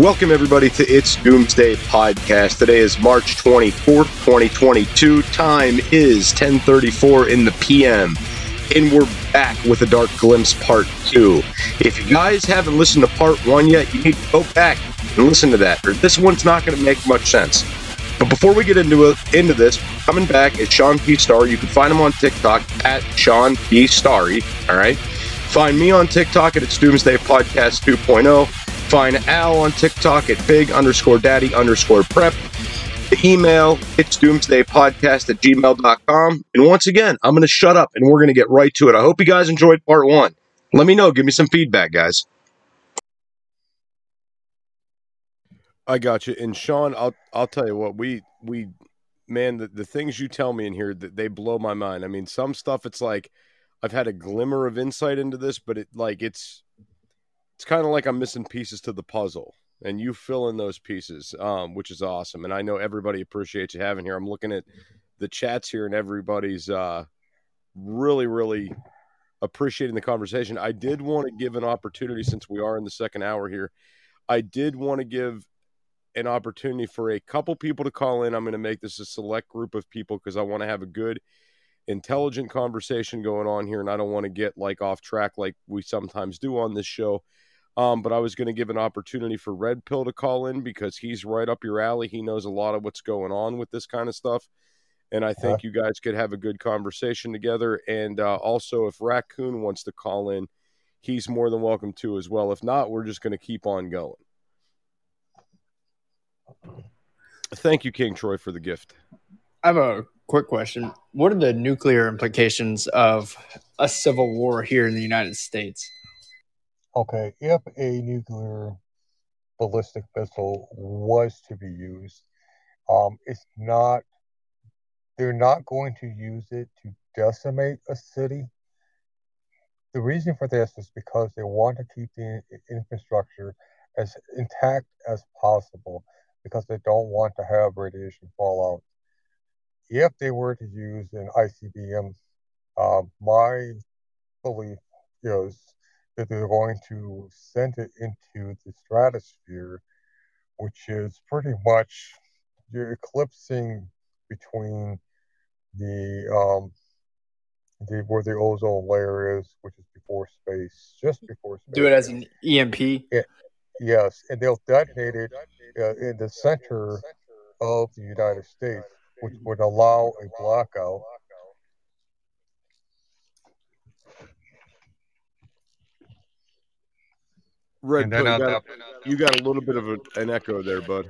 Welcome everybody to It's Doomsday Podcast. Today is March 24th, 2022. Time is 10:34 in the PM. And we're back with a Dark Glimpse Part 2. If you guys haven't listened to Part 1 yet, you need to go back and listen to that. Or this one's not going to make much sense. But before we get into into this, coming back is Shawn P. Star. You can find him on TikTok at Shawn P. Starry. All right. Find me on TikTok at It's Doomsday Podcast 2.0. Find Al on TikTok at big underscore daddy underscore prep. The email, it's doomsdaypodcast at gmail.com. And once again, I'm going to shut up and we're going to get right to it. I hope you guys enjoyed part one. Let me know. Give me some feedback, guys. I got you. And Shawn, I'll I'll tell you what we we man the, the things you tell me in here that they blow my mind. I mean, some stuff it's like I've had a glimmer of insight into this, but it like it's it's kind of like I'm missing pieces to the puzzle, and you fill in those pieces, um, which is awesome. And I know everybody appreciates you having here. I'm looking at the chats here, and everybody's uh, really, really appreciating the conversation. I did want to give an opportunity since we are in the second hour here. I did want to give an opportunity for a couple people to call in. I'm going to make this a select group of people because I want to have a good, intelligent conversation going on here, and I don't want to get like off track like we sometimes do on this show. Um, but I was going to give an opportunity for Red Pill to call in because he's right up your alley. He knows a lot of what's going on with this kind of stuff. And I think you guys could have a good conversation together. And uh, also, if Raccoon wants to call in, he's more than welcome to as well. If not, we're just going to keep on going. Thank you, King Troy, for the gift. I have a quick question. What are the nuclear implications of a civil war here in the United States? Okay, if a nuclear ballistic missile was to be used, um, it's not, they're not going to use it to decimate a city. The reason for this is because they want to keep the infrastructure as intact as possible because they don't want to have radiation fallout. If they were to use an ICBM, uh, my belief is that they're going to send it into the stratosphere, which is pretty much you're eclipsing between the um the where the ozone layer is, which is before space, just before space. Do it as an EMP. Yeah, yes, and they'll detonate it uh, in the center of the United States, which would allow a blackout Red And Pill, you, on got, you got a little bit of a, an echo there, bud.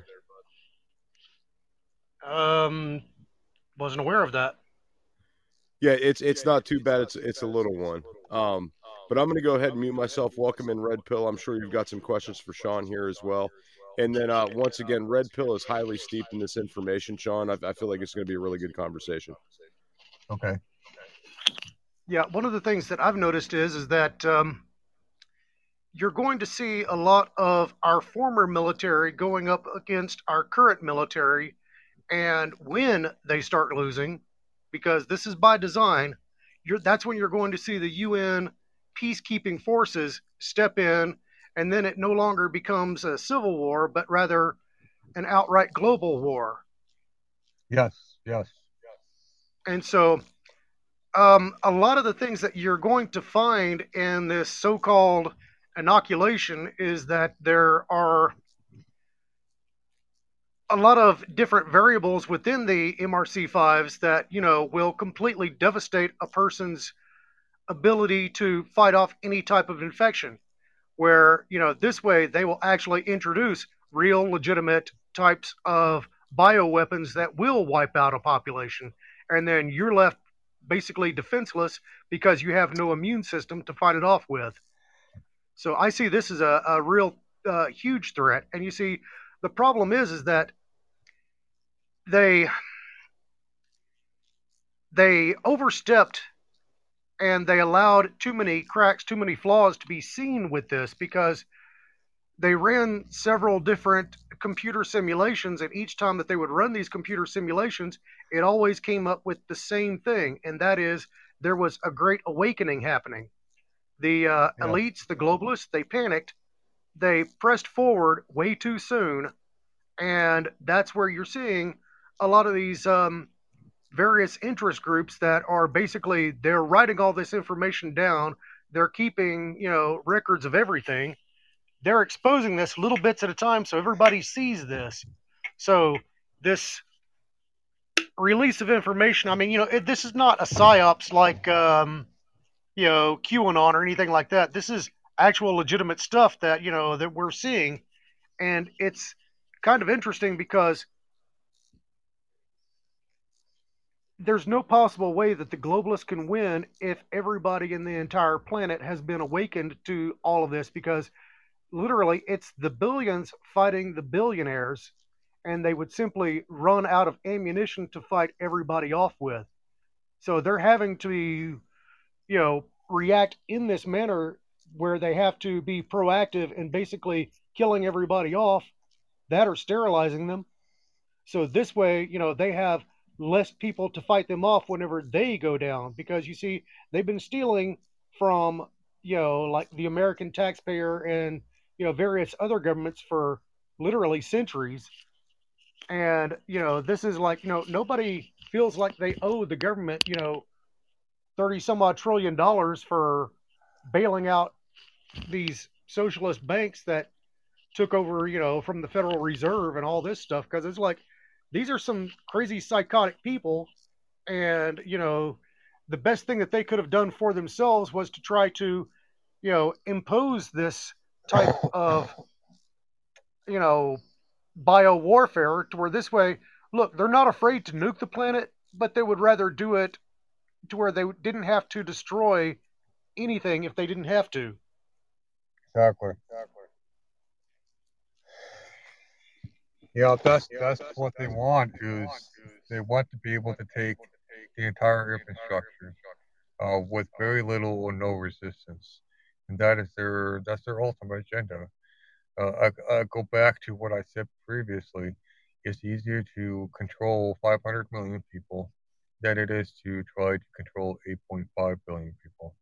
Um, wasn't aware of that. Yeah, it's it's not too bad. It's it's a little one. Um, but I'm going to go ahead and mute myself. Welcome in Red Pill. I'm sure you've got some questions for Shawn here as well. And then uh, once again, Red Pill is highly steeped in this information, Shawn. I, I feel like it's going to be a really good conversation. Okay. Yeah, one of the things that I've noticed is is that um, you're going to see a lot of our former military going up against our current military, and when they start losing, because this is by design, you're, that's when you're going to see the UN peacekeeping forces step in, and then it no longer becomes a civil war, but rather an outright global war. Yes. Yes. And so, um, a lot of the things that you're going to find in this so called inoculation is that there are a lot of different variables within the MRC5s that, you know, will completely devastate a person's ability to fight off any type of infection. Where, you know, this way they will actually introduce real legitimate types of bioweapons that will wipe out a population. And then you're left basically defenseless because you have no immune system to fight it off with. So I see this as a, a real uh, huge threat. And you see, the problem is, is that they they overstepped and they allowed too many cracks, too many flaws to be seen with this because they ran several different computer simulations, and each time that they would run these computer simulations, it always came up with the same thing, and that is there was a great awakening happening. The uh, yeah. elites, the globalists, they panicked, they pressed forward way too soon, and that's where you're seeing a lot of these um, various interest groups that are basically they're writing all this information down. They're keeping you know records of everything. They're exposing this little bits at a time so everybody sees this. So this release of information i mean you know it, this is not a psyops like um, you know qanon or anything like that. This is actual legitimate stuff that you know that we're seeing. And it's kind of interesting because there's no possible way that the globalists can win if everybody in the entire planet has been awakened to all of this because literally it's the billions fighting the billionaires and they would simply run out of ammunition to fight everybody off with. So they're having to you know react in this manner where they have to be proactive and basically killing everybody off that are sterilizing them. So this way you know they have less people to fight them off whenever they go down. Because you see they've been stealing from you know like the American taxpayer and you know various other governments for literally centuries. And you know this is like you know nobody feels like they owe the government you know 30 some odd trillion dollars for bailing out these socialist banks that took over you know from the federal reserve and all this stuff because it's like these are some crazy psychotic people. And you know the best thing that they could have done for themselves was to try to you know impose this type of you know bio warfare to where this way look they're not afraid to nuke the planet but they would rather do it to where they didn't have to destroy anything if they didn't have to exactly exactly Yeah, that's that's what they want is they want to be able to take the entire infrastructure uh, with very little or no resistance, and that is their that's their ultimate agenda. Uh, I, I go back to what I said previously. It's easier to control 500 million people than it is to try to control 8.5 billion people.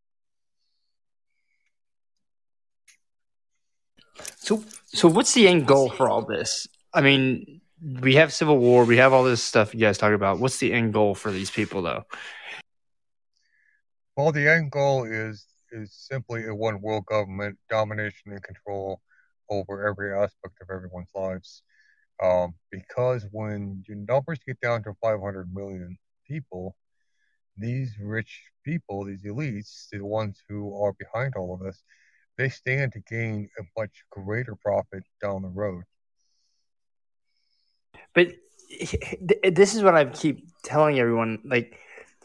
So, so what's the end goal for all this? I mean, we have civil war, we have all this stuff you guys talk about. What's the end goal for these people, though? Well, the end goal is is simply a one world government, domination and control over every aspect of everyone's lives. Um, because when your numbers get down to 500 million people, these rich people, these elites, the ones who are behind all of this, they stand to gain a much greater profit down the road. But this is what I keep telling everyone. Like,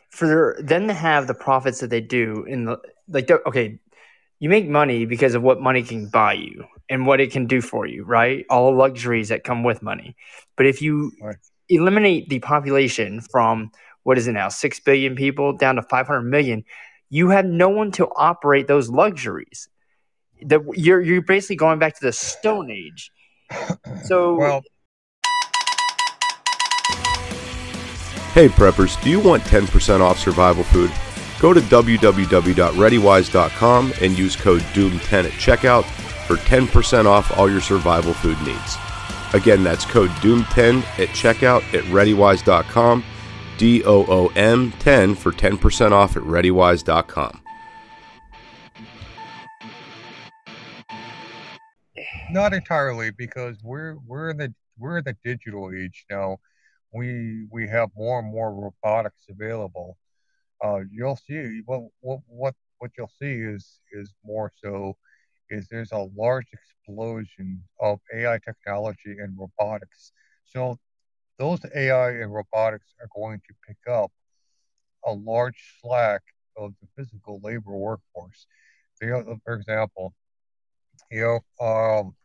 for them to have the profits that they do in the like, okay, you make money because of what money can buy you and what it can do for you, right? All luxuries that come with money. But if you right. eliminate the population from what is it now, six billion people down to five hundred million, you have no one to operate those luxuries. The, you're you're basically going back to the Stone Age. So well, Hey preppers, do you want 10% off survival food? Go to www.readywise.com and use code DOOM10 at checkout for 10% off all your survival food needs. Again, that's code DOOM10 at checkout at readywise.com, D O O M 10 for 10% off at readywise.com. Not entirely, because we're we're in the we're in the digital age now. We we have more and more robotics available. Uh, you'll see what what what what you'll see is is more so is there's a large explosion of AI technology and robotics. So those AI and robotics are going to pick up a large slack of the physical labor workforce. For example, you know, um,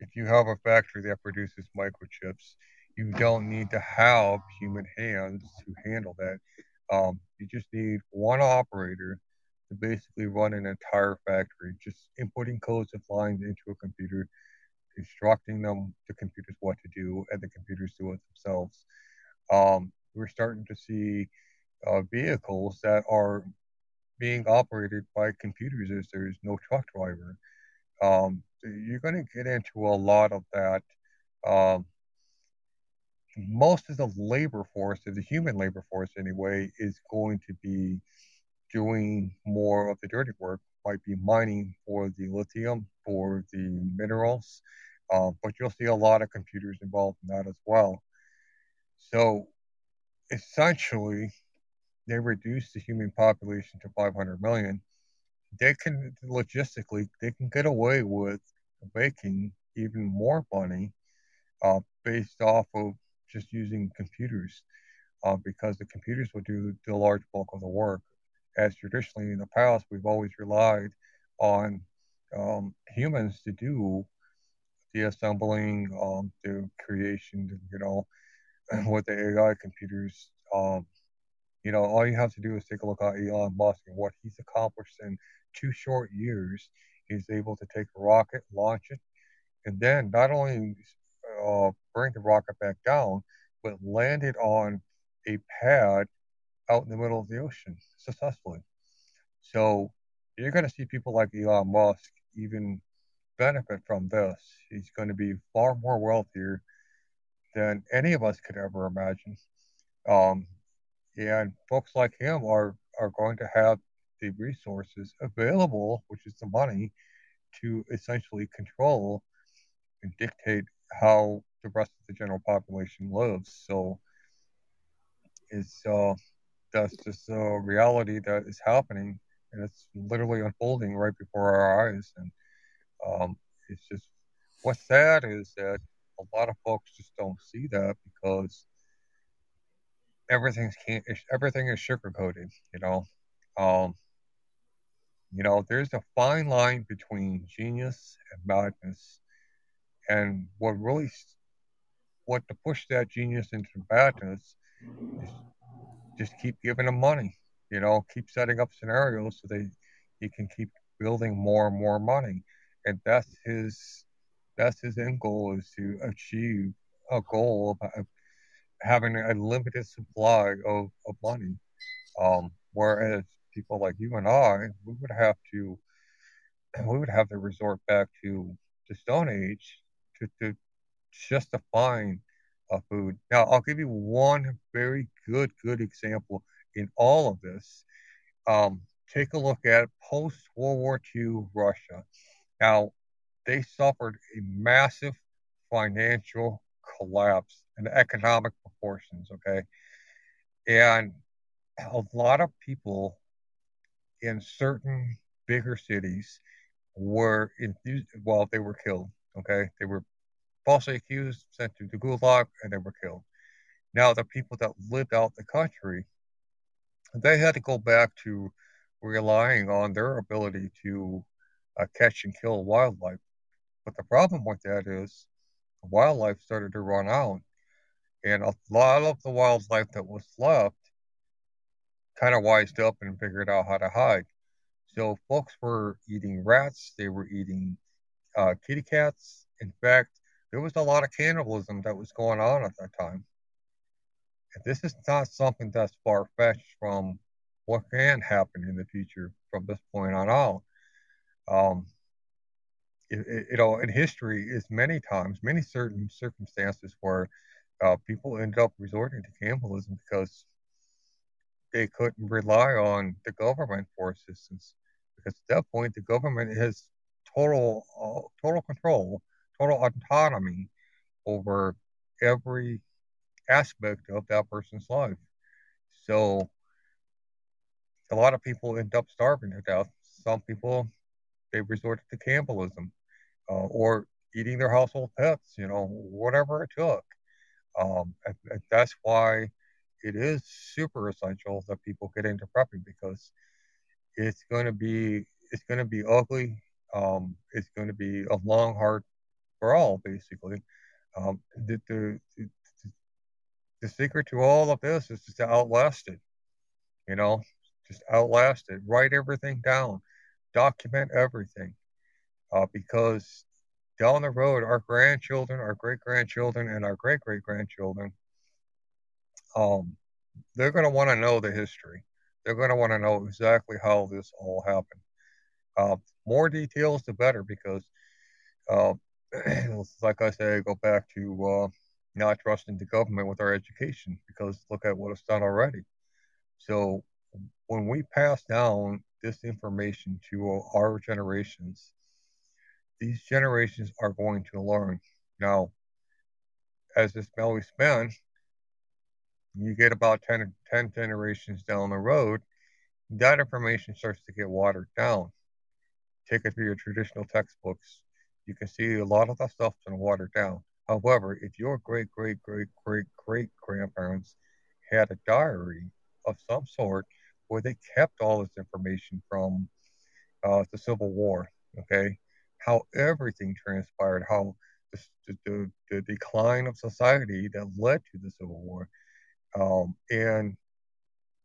if you have a factory that produces microchips, you don't need to have human hands to handle that. Um, you just need one operator to basically run an entire factory, just inputting codes and lines into a computer, instructing them the computers what to do, and the computers do it themselves. Um, we're starting to see uh, vehicles that are being operated by computers as there's no truck driver. Um, you're going to get into a lot of that. Um, most of the labor force, of the human labor force anyway, is going to be doing more of the dirty work. Might be mining for the lithium, for the minerals, uh, but you'll see a lot of computers involved in that as well. So essentially, they reduce the human population to 500 million. They can logistically they can get away with making even more money uh, based off of just using computers uh, because the computers will do the large bulk of the work. As traditionally in the past, we've always relied on um, humans to do the assembling, um, the creation, you know, with the AI computers. Um, you know, all you have to do is take a look at Elon Musk and what he's accomplished in two short years. He's able to take a rocket, launch it, and then not only uh, bring the rocket back down, but land it on a pad out in the middle of the ocean successfully. So you're going to see people like Elon Musk even benefit from this. He's going to be far more wealthier than any of us could ever imagine. Um, and folks like him are, are going to have the resources available, which is the money, to essentially control and dictate how the rest of the general population lives. So it's uh, that's just a reality that is happening, and it's literally unfolding right before our eyes. And um, it's just what's sad is that a lot of folks just don't see that because everything's can't everything is sugar coated. You know, um, you know, there's a fine line between genius and madness, and what really what to push that genius into madness is just keep giving them money. You know, keep setting up scenarios so they he can keep building more and more money, and that's his that's his end goal is to achieve a goal of having a limited supply of, of money. Um, whereas people like you and I, we would have to we would have to resort back to the Stone Age to, to just to find a food. Now, I'll give you one very good, good example in all of this. Um, take a look at post World War II Russia. Now, they suffered a massive financial collapse and economic proportions, okay? And a lot of people in certain bigger cities were infused, well, they were killed, okay? They were falsely accused, sent to the gulag, and they were killed. Now, the people that lived out the country, they had to go back to relying on their ability to uh, catch and kill wildlife. But the problem with that is wildlife started to run out, and a lot of the wildlife that was left kind of wised up and figured out how to hide. So folks were eating rats, they were eating uh, kitty cats. In fact, there was a lot of cannibalism that was going on at that time. This is not something that's far fetched from what can happen in the future from this point on out. Um, you know, in history is many times, many certain circumstances where uh, people ended up resorting to cannibalism because they couldn't rely on the government for assistance. Because at that point, the government has total uh, total control, total autonomy over every aspect of that person's life. So a lot of people end up starving to death. Some people they resort to cannibalism uh, or eating their household pets, you know, whatever it took. Um, and, and that's why it is super essential that people get into prepping because it's going to be it's going to be ugly. Um, it's going to be a long, hard brawl, basically. Um, the, the, the, secret to all of this is just to outlast it. You know, just outlast it. Write everything down. Document everything. Uh, because down the road, our grandchildren, our great grandchildren, and our great great grandchildren, um, they're going to want to know the history. They're going to want to know exactly how this all happened. Uh, more details, the better, because, uh, like I say, I go back to uh, not trusting the government with our education, because look at what it's done already. So when we pass down this information to our generations, these generations are going to learn. Now, as this belly spins, you get about 10, 10 generations down the road, that information starts to get watered down. Take it through your traditional textbooks. You can see a lot of that stuff's been watered down. However, if your great, great, great, great, great grandparents had a diary of some sort where they kept all this information from uh, the Civil War, okay, how everything transpired, how the, the, the decline of society that led to the Civil War, um, and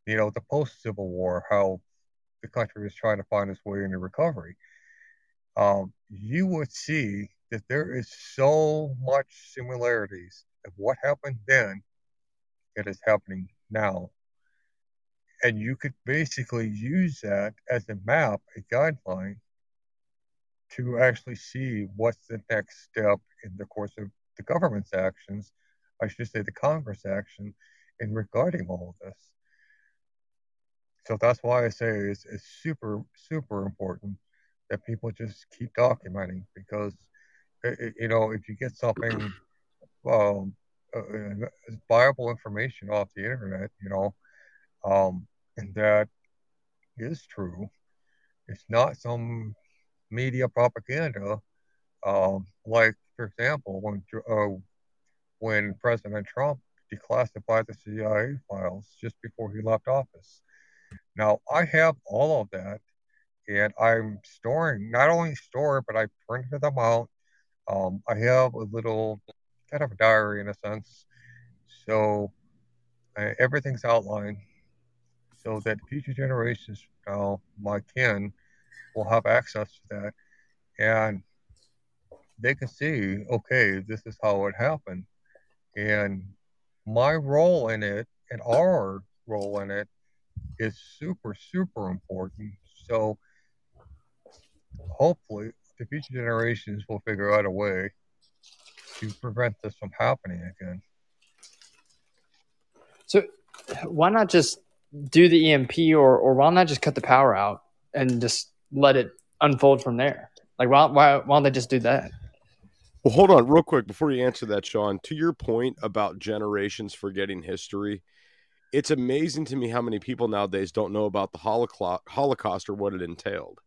you know the post-Civil War, how the country was trying to find its way into recovery. Um, you would see that there is so much similarities of what happened then that is happening now. And you could basically use that as a map, a guideline to actually see what's the next step in the course of the government's actions, I should say the Congress action, in regarding all of this. So that's why I say it's, it's super, super important that people just keep documenting because, you know, if you get something, um, uh, viable information off the internet, you know, um, and that is true. It's not some media propaganda. Um, like, for example, when uh, when President Trump declassified the CIA files just before he left office. Now, I have all of that, and I'm storing, not only store, but I printed them out. Um, I have a little kind of a diary in a sense. So uh, everything's outlined so that future generations, my kin, will have access to that. And they can see, okay, this is how it happened. And my role in it and our role in it is super, super important. So hopefully the future generations will figure out a way to prevent this from happening again. So why not just do the EMP or, or why not just cut the power out and just let it unfold from there? Like why, why, why don't they just do that? Well, hold on real quick before you answer that, Shawn. To your point about generations forgetting history, it's amazing to me how many people nowadays don't know about the Holocaust or what it entailed.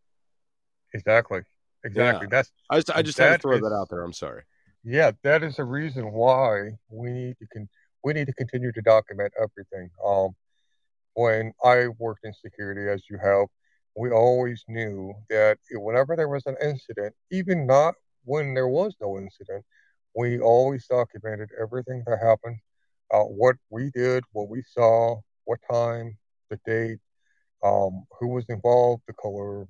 Exactly. Exactly. Yeah. That's I just I just had to throw is, that out there. I'm sorry. Yeah, that is the reason why we need to con- we need to continue to document everything. Um, when I worked in security, as you have, we always knew that whenever there was an incident, even not when there was no incident, we always documented everything that happened, uh, what we did, what we saw, what time, the date, um, who was involved, the color,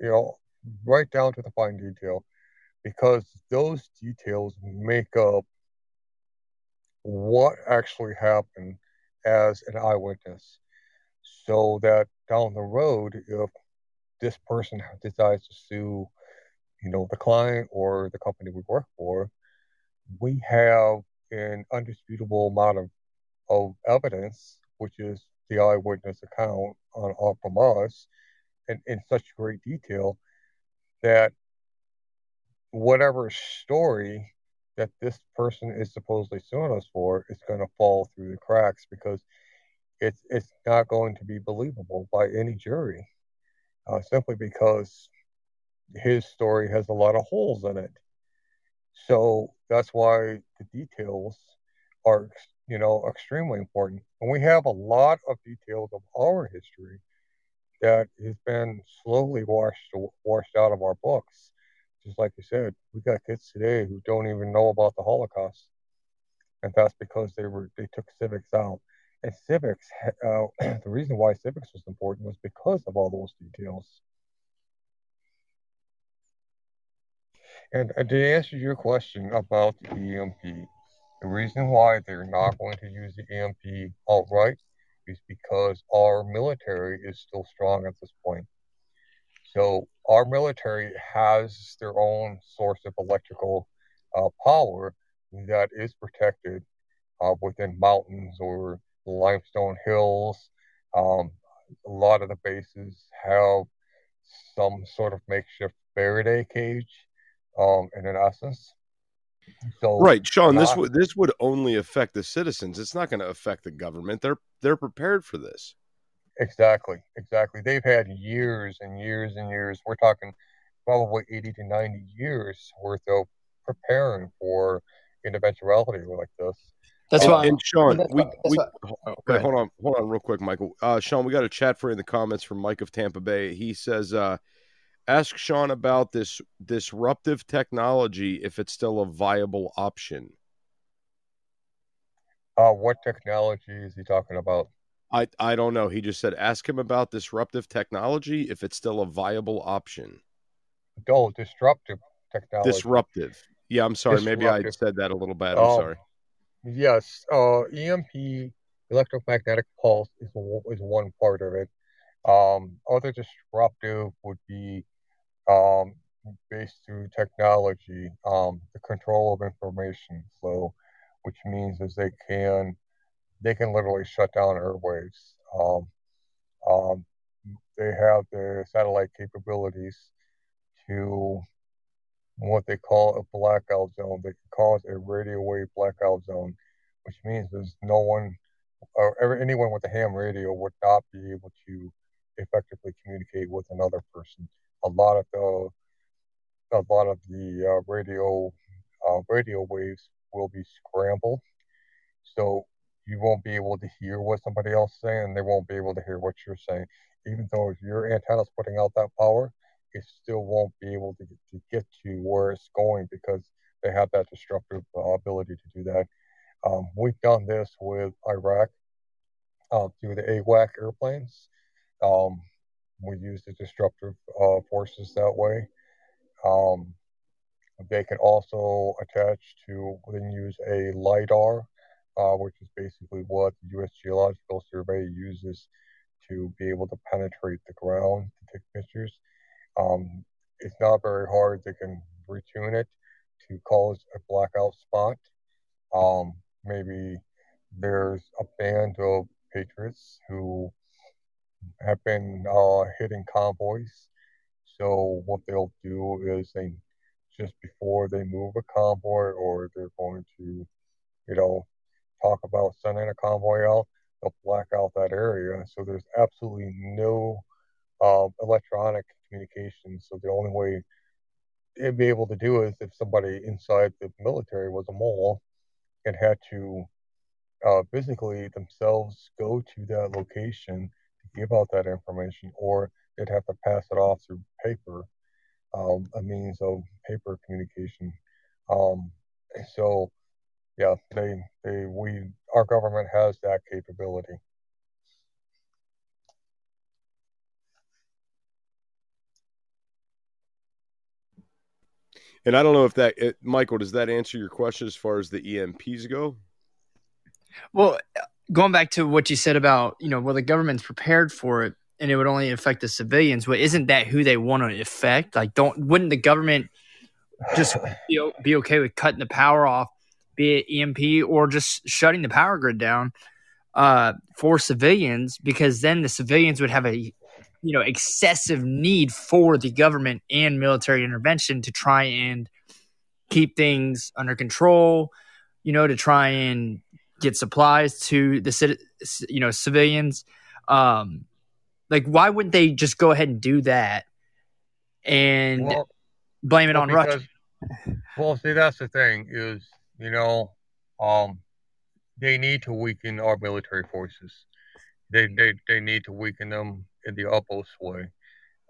you know, right down to the fine detail, because those details make up what actually happened as an eyewitness. So that down the road, if this person decides to sue you know, the client or the company we work for, we have an undisputable amount of, of evidence, which is the eyewitness account on, on from us, and in such great detail that whatever story that this person is supposedly suing us for is going to fall through the cracks because it's it's not going to be believable by any jury, uh, simply because his story has a lot of holes in it. So that's why the details are, you know, extremely important. And we have a lot of details of our history that has been slowly washed washed out of our books. Just like you said, we got kids today who don't even know about the Holocaust, and that's because they were they took civics out. And civics, uh, the reason why civics was important was because of all those details. And uh, to answer your question about the EMP, the reason why they're not going to use the EMP outright is because our military is still strong at this point. So our military has their own source of electrical uh, power that is protected uh, within mountains or limestone hills. Um, a lot of the bases have some sort of makeshift Faraday cage, um, in an essence. So right, Shawn. Not, this would this would only affect the citizens. It's not going to affect the government. They're they're prepared for this. Exactly, exactly. They've had years and years and years. We're talking probably eighty to ninety years worth of preparing for an eventuality like this. That's and, why. And Shawn, we, we oh, okay, hold on, hold on, real quick, Michael. Uh, Shawn, we got a chat for you in the comments from Mike of Tampa Bay. He says, uh, ask Shawn about this disruptive technology if it's still a viable option. Uh, what technology is he talking about? I I don't know. He just said ask him about disruptive technology if it's still a viable option. Oh, disruptive technology. Disruptive. Yeah, I'm sorry. Disruptive. Maybe I said that a little bad. I'm um, sorry. Yes, uh, EMP, electromagnetic pulse, is is one part of it. Um, other disruptive would be um, based through technology, um, the control of information flow, which means is they can they can literally shut down airwaves. Um, um, they have the satellite capabilities to what they call a blackout zone. They can cause a radio wave blackout zone, which means there's no one or anyone with a ham radio would not be able to effectively communicate with another person a lot of the a lot of the uh, radio uh, radio waves will be scrambled, so you won't be able to hear what somebody else is saying, they won't be able to hear what you're saying. Even though your antenna is putting out that power, it still won't be able to get to, get to where it's going because they have that disruptive uh, ability to do that. Um, we've done this with Iraq uh, through the AWAC airplanes. Um, we use the disruptive uh, forces that way. Um, they can also attach to, then use a LIDAR, uh, which is basically what the U.S. Geological Survey uses to be able to penetrate the ground to take pictures. Um, it's not very hard. They can retune it to cause a blackout spot. Um, maybe there's a band of patriots who have been uh, hitting convoys. So what they'll do is they just before they move a convoy or they're going to, you know, talk about sending a convoy out, they'll black out that area. So there's absolutely no uh, electronic communication. So the only way they'd be able to do is if somebody inside the military was a mole and had to uh, physically themselves go to that location give out that information, or they'd have to pass it off through paper, um, a means of paper communication. Um, so, yeah, they they we our government has that capability. And I don't know if that, it, Michael, does that answer your question as far as the EMPs go? Well, going back to what you said about you know well the government's prepared for it and it would only affect the civilians well isn't that who they want to affect? Like don't wouldn't the government just be, be okay with cutting the power off be it emp or just shutting the power grid down uh, for civilians? Because then the civilians would have a you know excessive need for the government and military intervention to try and keep things under control, you know, to try and get supplies to the you know civilians. Um, like, why wouldn't they just go ahead and do that and Well, blame it well, on Russia? Well, see, that's the thing is, you know, um, they need to weaken our military forces. They they, they need to weaken them in the utmost way,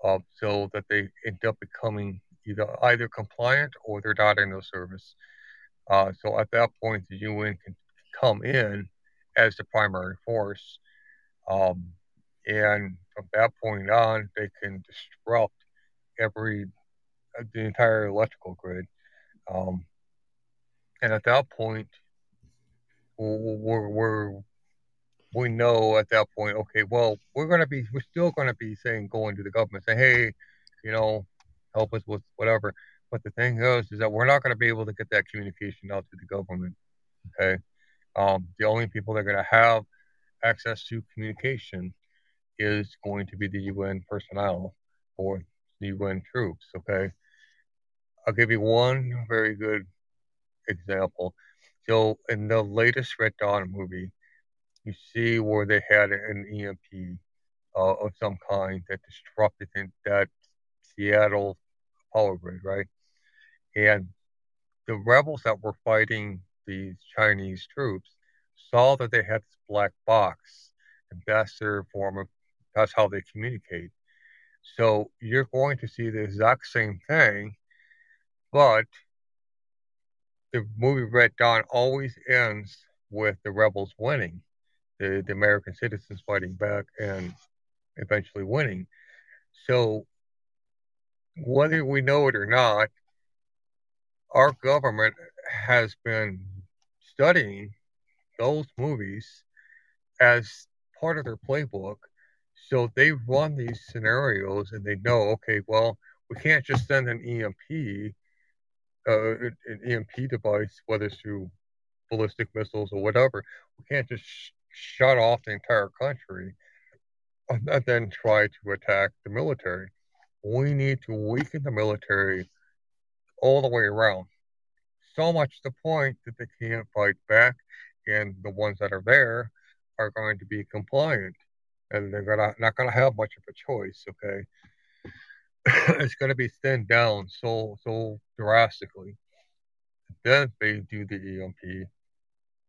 uh, so that they end up becoming either either compliant or they're not in the service. Uh, so at that point, the UN can come in as the primary force, um, and from that point on, they can disrupt every uh, the entire electrical grid. Um, and at that point, we're, we're we know at that point, okay, well, we're gonna be we're still gonna be saying going to the government, say, hey, you know, help us with whatever. But the thing is, is that we're not gonna be able to get that communication out to the government. Okay, um, the only people that are gonna have access to communication is going to be the UN personnel or the UN troops. Okay, I'll give you one very good example. So in the latest Red Dawn movie, you see where they had an EMP uh, of some kind that disrupted that Seattle power grid, right? And the rebels that were fighting these Chinese troops saw that they had this black box, and that's their form of that's how they communicate. So you're going to see the exact same thing, but the movie Red Dawn always ends with the rebels winning, the, the American citizens fighting back and eventually winning. So whether we know it or not, our government has been studying those movies as part of their playbook. So they run these scenarios and they know, okay, well, we can't just send an EMP, uh, an EMP device, whether it's through ballistic missiles or whatever. We can't just sh- shut off the entire country and and then try to attack the military. We need to weaken the military all the way around. So much the point that they can't fight back, and the ones that are there are going to be compliant, and they're gonna not gonna have much of a choice. Okay, it's gonna be thinned down so so drastically. Then they do the EMP,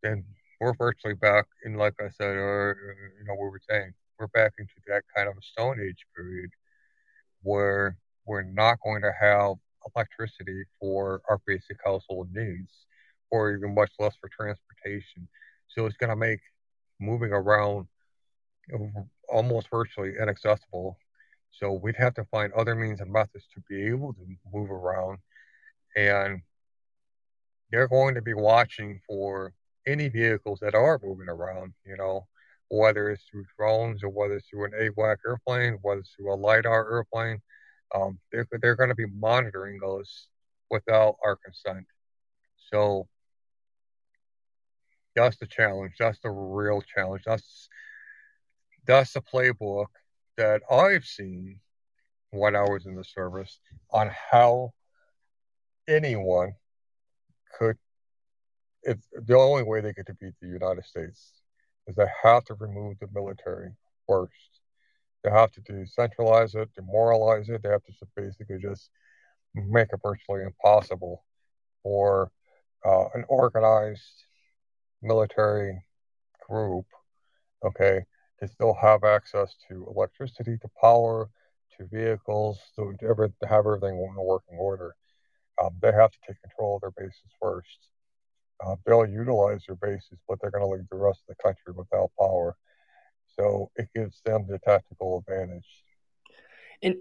then we're virtually back in, like I said, or you know, we were saying, we're back into that kind of a Stone Age period where we're not going to have electricity for our basic household needs, or even much less for transportation. So it's going to make moving around almost virtually inaccessible. So we'd have to find other means and methods to be able to move around, and they're going to be watching for any vehicles that are moving around. You know, whether it's through drones or whether it's through an AWAC airplane, whether it's through a LiDAR airplane. Um, they're, they're going to be monitoring those without our consent. So that's the challenge. That's the real challenge. That's that's the playbook that I've seen when I was in the service on how anyone could. It's the only way they could defeat the United States is they have to remove the military first. They have to decentralize it, demoralize it. They have to basically just make it virtually impossible for uh, an organized military group, okay, to still have access to electricity, to power, to vehicles, to ever to have everything in working order. Um, they have to take control of their bases first. Uh, they'll utilize their bases, but they're going to leave the rest of the country without power. So it gives them the tactical advantage. And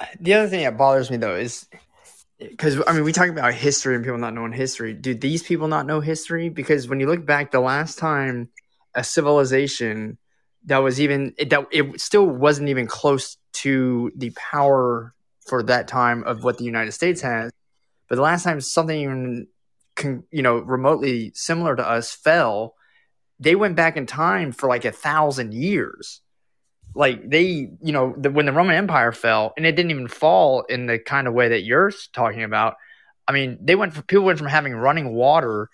uh, the other thing that bothers me though is because I mean we talk about history and people not knowing history. Do these people not know history? Because when you look back, the last time a civilization that was even it, that it still wasn't even close to the power for that time of what the United States has. But the last time something even you know remotely similar to us fell, they went back in time for like a thousand years like they you know the, when the roman empire fell and it didn't even fall in the kind of way that you're talking about I mean, they went from people went from having running water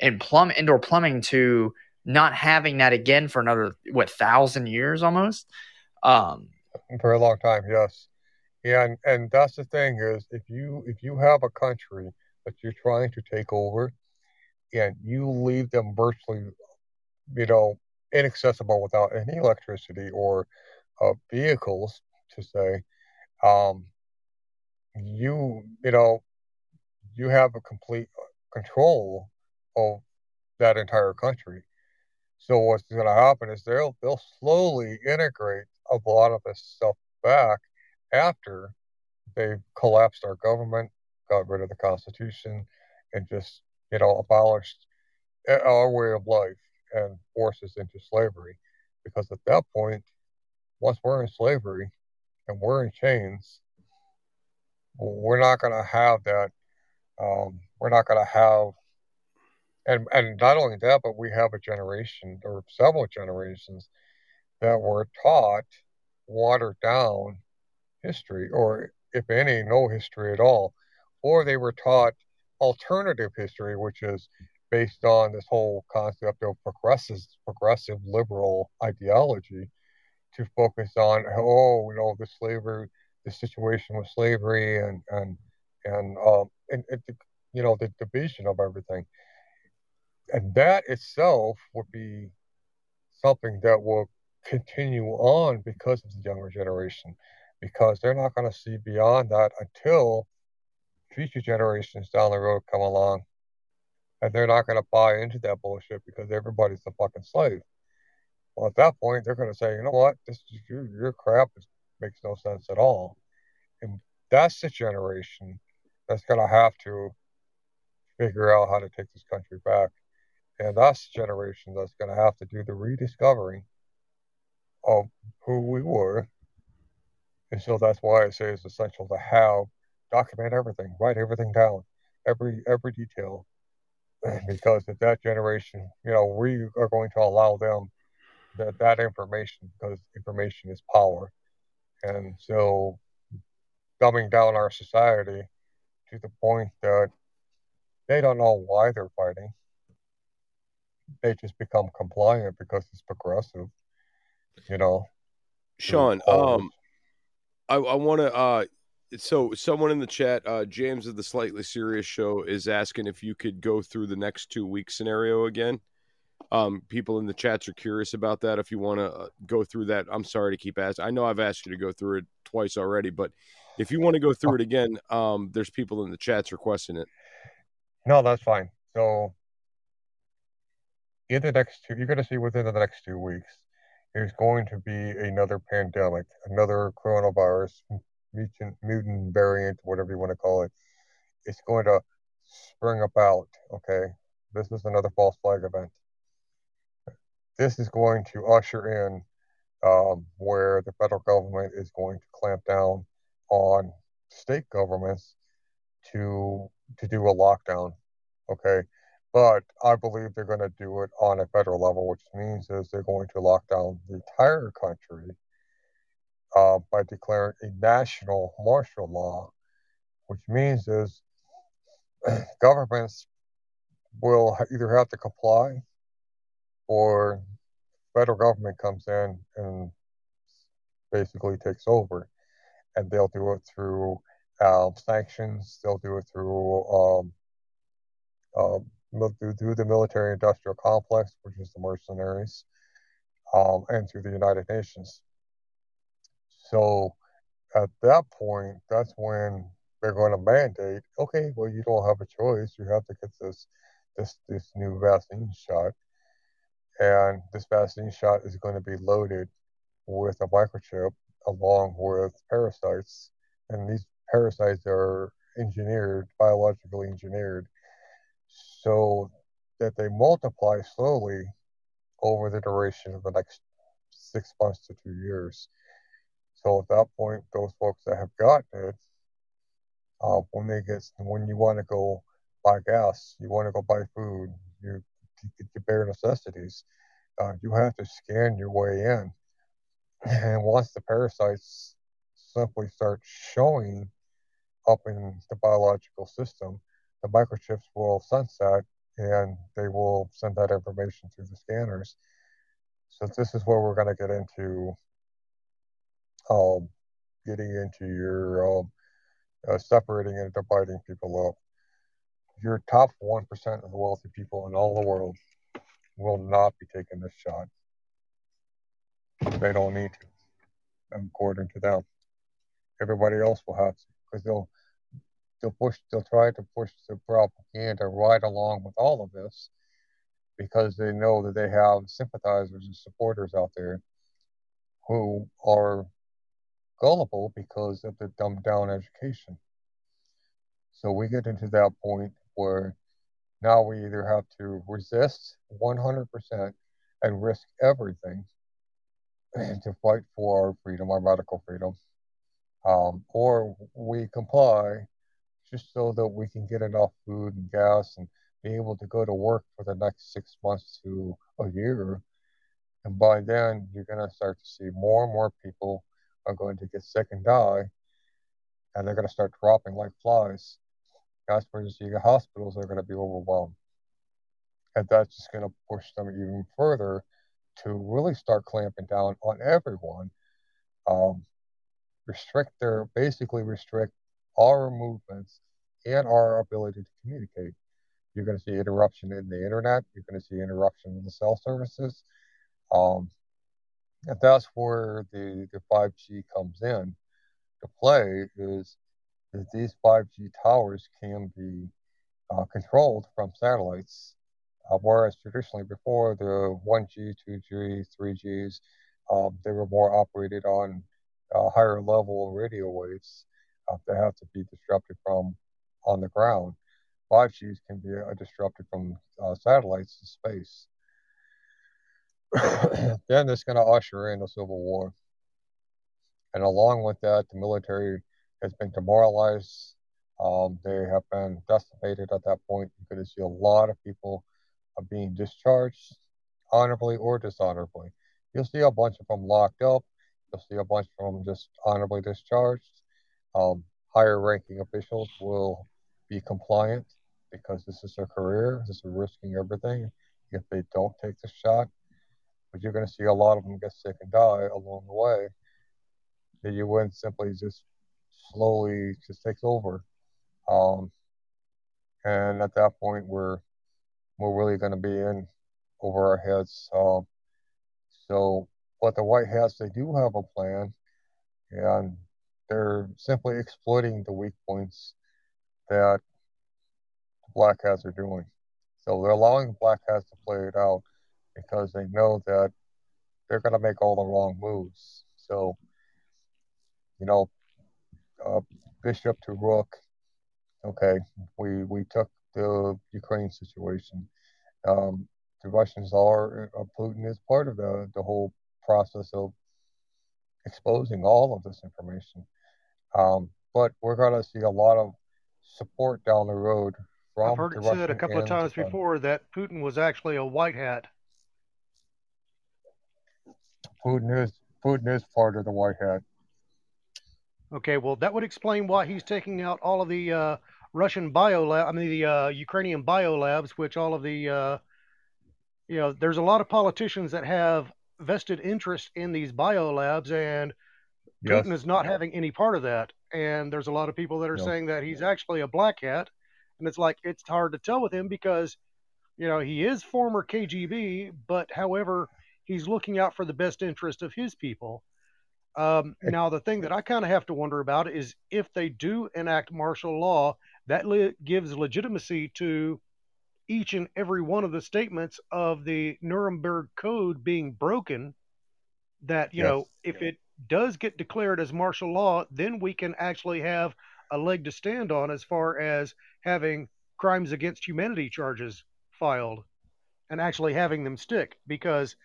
and plumb indoor plumbing to not having that again for another what thousand years almost. Um, for a long time, yes. Yeah, and, and that's the thing is if you if you have a country that you're trying to take over and you leave them virtually, you know, inaccessible without any electricity or uh, vehicles to say, um, you you know, you have a complete control of that entire country. So what's going to happen is they'll they'll slowly integrate a lot of this stuff back after they've collapsed our government, got rid of the Constitution, and just you know abolished our way of life and forced us into slavery. Because at that point, once we're in slavery and we're in chains, we're not going to have that. Um, we're not going to have and and not only that, but we have a generation or several generations that were taught watered down history, or if any, no history at all, or they were taught alternative history, which is based on this whole concept of progressive progressive liberal ideology to focus on oh you know the slavery the situation with slavery and and and um and, and you know the division of everything and that itself would be something that will continue on because of the younger generation, because they're not going to see beyond that until future generations down the road come along. And they're not going to buy into that bullshit because everybody's a fucking slave. Well, at that point, they're going to say, you know what, this your, your crap is, makes no sense at all. And that's the generation that's going to have to figure out how to take this country back. And that's the generation that's going to have to do the rediscovering of who we were. And so that's why I say it's essential to have document everything, write everything down, every every detail, because at that generation, you know, we are going to allow them that that information because information is power, and so dumbing down our society to the point that they don't know why they're fighting they just become compliant because it's progressive. You know. Shawn, um, I, I want to. Uh, so someone in the chat, uh, James of the Slightly Serious Show, is asking if you could go through the next two week scenario again. Um, people in the chats are curious about that. If you want to uh, go through that, I'm sorry to keep asking. I know I've asked you to go through it twice already, but if you want to go through it again, um, there's people in the chats requesting it. No, that's fine. So in the next two, you're going to see within the next two weeks, there's going to be another pandemic, another coronavirus, mutant, mutant variant, whatever you want to call it. It's going to spring about. Okay, this is another false flag event. This is going to usher in um, where the federal government is going to clamp down on state governments to to do a lockdown. Okay, but I believe they're going to do it on a federal level, which means is they're going to lock down the entire country uh, by declaring a national martial law, which means is governments will either have to comply or federal government comes in and basically takes over and they'll do it through um, sanctions they'll do it through um, um, through, through the military industrial complex, which is the mercenaries, um, and through the United Nations. So at that point, that's when they're going to mandate, okay, well, you don't have a choice. You have to get this this this new vaccine shot, and this vaccine shot is going to be loaded with a microchip along with parasites, and these parasites are engineered, biologically engineered so that they multiply slowly over the duration of the next six months to two years. So at that point, those folks that have gotten it, uh, when they get when you want to go buy gas, you want to go buy food, you get your bare necessities, uh, you have to scan your way in. And once the parasites simply start showing up in the biological system, the microchips will sense that and they will send that information through the scanners. So this is where we're going to get into um, getting into your um, uh, separating and dividing people up. Your top 1% of the wealthy people in all the world will not be taking this shot. They don't need to, according to them. Everybody else will have to, because they'll they'll push they'll try to push the propaganda right along with all of this because they know that they have sympathizers and supporters out there who are gullible because of the dumbed down education. So we get into that point where now we either have to resist 100% and risk everything to fight for our freedom, our medical freedom, um, or we comply just so that we can get enough food and gas and be able to go to work for the next six months to a year. And by then, you're going to start to see more and more people are going to get sick and die, and they're going to start dropping like flies. See the hospitals are going to be overwhelmed. And that's just going to push them even further to really start clamping down on everyone. Um, restrict their, basically restrict our movements and our ability to communicate. You're going to see interruption in the internet. You're going to see interruption in the cell services. Um, and that's where the, the 5G comes in to play is that these 5G towers can be uh, controlled from satellites, uh, whereas traditionally before the 1G, 2G, 3Gs, um, they were more operated on uh, higher level radio waves uh, that have to be disrupted from on the ground. 5Gs can be uh, disrupted from uh, satellites to space. then it's going to usher in a civil war. And along with that, the military has been demoralized. Um, they have been decimated at that point. You're going to see a lot of people uh, being discharged, honorably or dishonorably. You'll see a bunch of them locked up. You'll see a bunch of them just honorably discharged. Um, higher ranking officials will be compliant because this is their career. This is risking everything if they don't take the shot. But you're going to see a lot of them get sick and die along the way. That you wouldn't simply just slowly just takes over. Um, and at that point, we're we're really going to be in over our heads. Um, so, but the White Hats, they do have a plan, and they're simply exploiting the weak points that the Black Hats are doing. So they're allowing Black Hats to play it out because they know that they're going to make all the wrong moves. So, you know, uh, Bishop to Rook, okay, we, we took the Ukraine situation. Um, the Russians are, uh, Putin is part of the, the whole process of exposing all of this information. Um, but we're going to see a lot of support down the road from I've heard it said a couple of times before that Putin was actually a white hat. Putin is Putin is part of the white hat. Okay, well that would explain why he's taking out all of the uh, Russian bio lab, I mean the uh, Ukrainian bio labs, which all of the uh, you know, there's a lot of politicians that have vested interest in these bio labs, and yes. Putin is not having any part of that. And there's a lot of people that are no. saying that he's actually a black hat, and it's like it's hard to tell with him because you know he is former KGB, but however he's looking out for the best interest of his people. Um, now, the thing that I kind of have to wonder about is if they do enact martial law, that le- gives legitimacy to each and every one of the statements of the Nuremberg Code being broken. That, you yes. know, if it does get declared as martial law, then we can actually have a leg to stand on as far as having crimes against humanity charges filed and actually having them stick because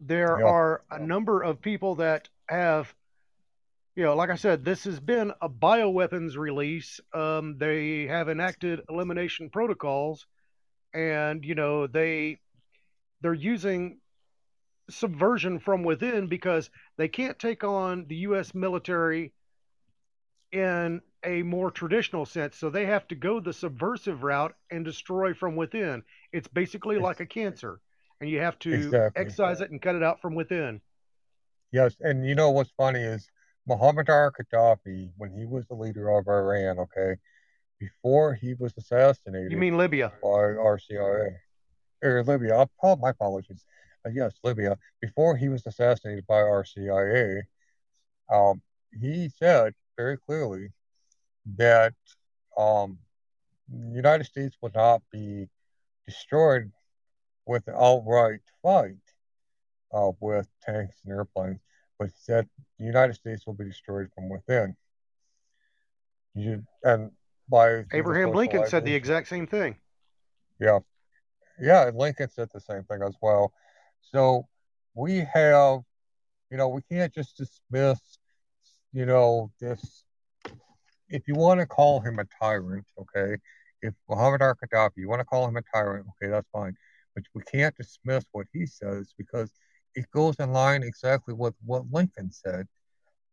there yeah. are a number of people that have you know like i said this has been a bioweapons release um, they have enacted elimination protocols and you know they they're using subversion from within because they can't take on the us military in a more traditional sense. So they have to go the subversive route and destroy from within. It's basically like a cancer, and you have to Exactly. excise it and cut it out from within. Yes, and you know what's funny is Muhammad Gaddafi, when he was the leader of Iran, okay, before he was assassinated You mean Libya? by our CIA or Libya, oh, my apologies. Uh, yes, Libya. Before he was assassinated by our CIA, um, he said very clearly that um, the United States would not be destroyed with an outright fight uh, with tanks and airplanes, but said the United States will be destroyed from within. You, and by Abraham Lincoln said the exact same thing. Yeah. Yeah, and Lincoln said the same thing as well. So we have, you know, we can't just dismiss, you know, this. If you want to call him a tyrant, okay, if Muhammad al-Gaddafi, you want to call him a tyrant, okay, that's fine. But we can't dismiss what he says because it goes in line exactly with what Lincoln said.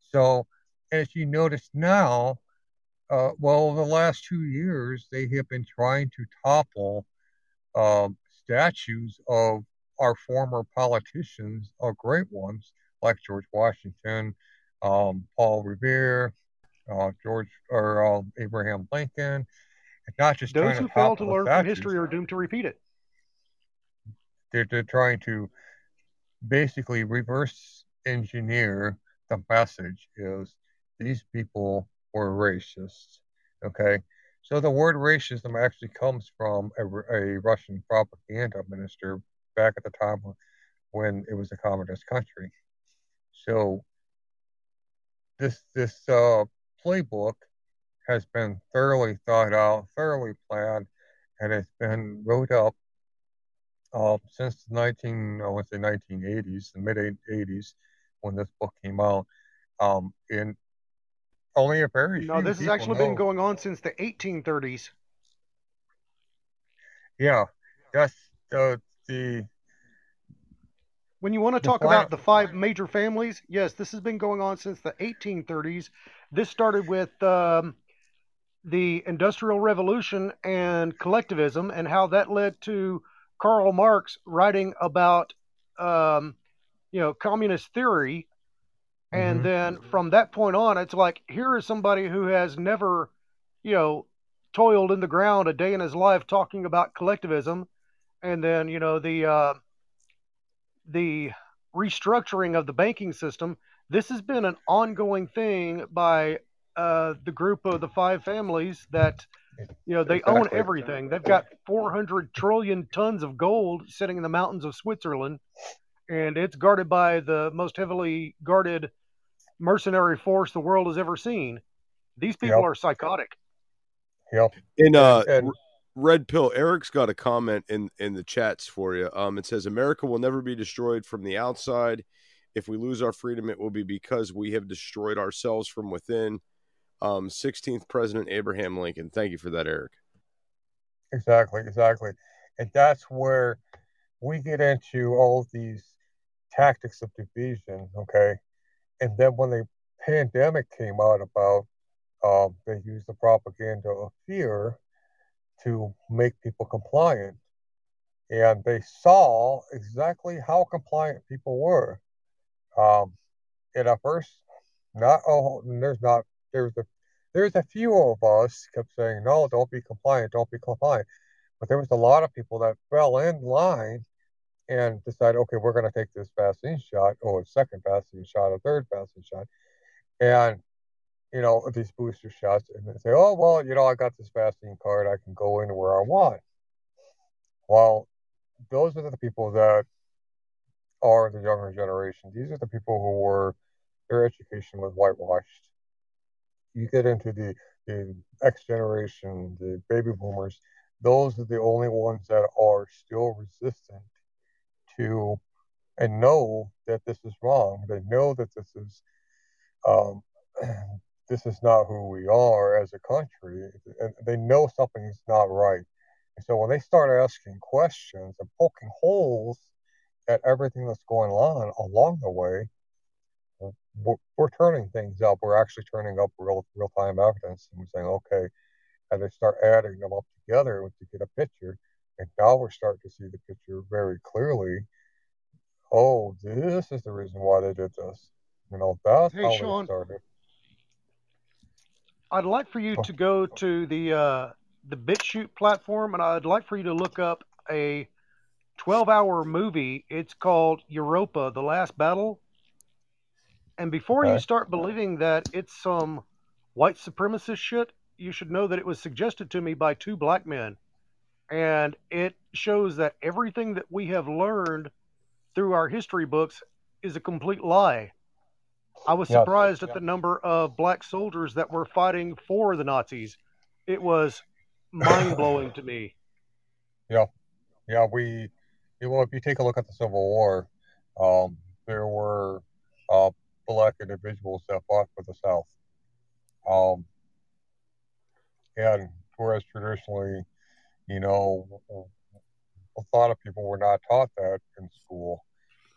So as you notice now, uh, well, the last two years they have been trying to topple um, statues of our former politicians, or great ones like George Washington, um, Paul Revere, uh, George or uh, Abraham Lincoln, and not just Those who fail to learn from history are doomed to repeat it. They're, they're trying to basically reverse engineer the message is these people were racist okay? So the word racism actually comes from a, a russian propaganda minister back at the time when it was a communist country. So this this uh, playbook has been thoroughly thought out thoroughly planned and it's been wrote up uh, since the 19, I want to say 1980s, the mid 80s, when this book came out. Um, and only a very No, this has actually know. been going on since the 1830s. Yeah, that's the the When you want to talk fi- about the five major families, yes, this has been going on since the 1830s. This started with um, the Industrial Revolution and collectivism, and how that led to Karl Marx writing about, um, you know, communist theory. And Mhm. then from that point on, it's like here is somebody who has never, you know, toiled in the ground a day in his life talking about collectivism, and then you know the uh, the restructuring of the banking system. This has been an ongoing thing by uh, the group of the five families that you know they own everything. They've got 400 trillion tons of gold sitting in the mountains of Switzerland, and it's guarded by the most heavily guarded mercenary force the world has ever seen. These people Yep. are psychotic. Yep. In uh, and- Red Pill, Eric's got a comment in in the chats for you. Um, it says America will never be destroyed from the outside. If we lose our freedom, it will be because we have destroyed ourselves from within. Um, 16th President Abraham Lincoln. Thank you for that, Eric. Exactly, exactly. And that's where we get into all these tactics of division, okay? And then when the pandemic came out about, um, they used the propaganda of fear to make people compliant. And they saw exactly how compliant people were. Um, and at first, not oh, there's not there's a there's a few of us kept saying no, don't be compliant, don't be compliant. But there was a lot of people that fell in line and decided, okay, we're going to take this vaccine shot, or a second vaccine shot, a third vaccine shot, and you know these booster shots, and they say, oh well, you know, I got this vaccine card, I can go anywhere I want. Well, those are the people that are the younger generation. These are the people who were their education was whitewashed. You get into the the X generation, the baby boomers. Those are the only ones that are still resistant to and know that this is wrong. They know that this is um, this is not who we are as a country, and they know something is not right. And so when they start asking questions and poking holes at everything that's going on along the way, we're, we're turning things up. We're actually turning up real real time evidence, and we're saying, okay, and they start adding them up together to get a picture. And now we're starting to see the picture very clearly. Oh, this is the reason why they did this. You know, that's Hey, how Shawn. started. I'd like for you to go to the uh, the BitChute platform, and I'd like for you to look up a 12-hour movie. It's called Europa: The Last Battle. And before you start believing that it's some white supremacist shit, you should know that it was suggested to me by two black men, and it shows that everything that we have learned through our history books is a complete lie. I was surprised at the number of black soldiers that were fighting for the Nazis. It was mind blowing to me. Yeah, yeah. we, you know, if you take a look at the Civil War, um, there were uh, black individuals that fought for the South. Um, and whereas traditionally, you know, a lot of people were not taught that in school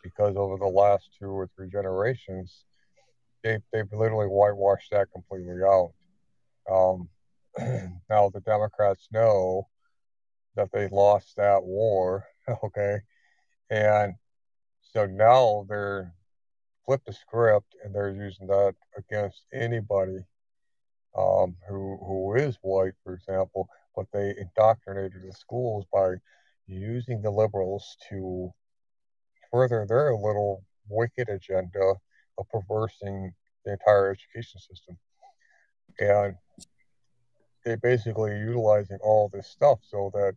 because over the last two or three generations, they, they've literally whitewashed that completely out. Um, now the Democrats know that they lost that war, okay, and so now they're flipped the script and they're using that against anybody um, who who is white, for example. But they indoctrinated the schools by using the liberals to further their little wicked agenda of perversing the entire education system, and they basically utilizing all this stuff so that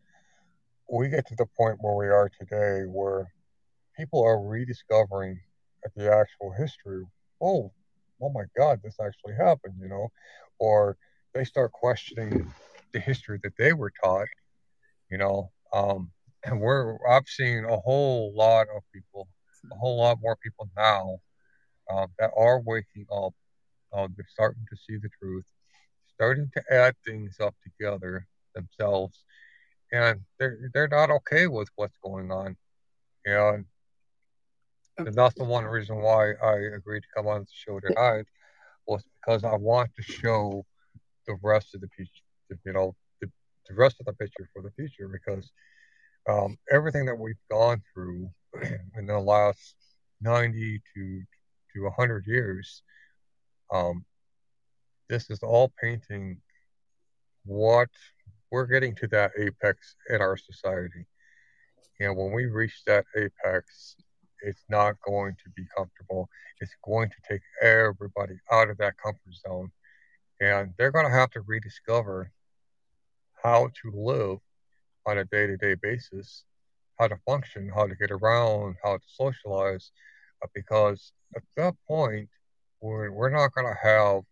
we get to the point where we are today, where people are rediscovering at the actual history. Oh, oh my God, this actually happened, you know, or they start questioning the history that they were taught, you know. Um, and we're I've seen a whole lot of people, a whole lot more people now um, that are waking up. Uh, they're starting to see the truth, starting to add things up together themselves, and they're they're not okay with what's going on, and and that's the one reason why I agreed to come on the show tonight was because I want to show the rest of the picture, you know, the, the rest of the picture for the future because um, everything that we've gone through in the last 90 to to 100 years, um, this is all painting what we're getting to that apex in our society. And when we reach that apex, it's not going to be comfortable. It's going to take everybody out of that comfort zone. And they're going to have to rediscover how to live on a day to day basis, how to function, how to get around, how to socialize. uh, Because at that point, we're, we're not going to have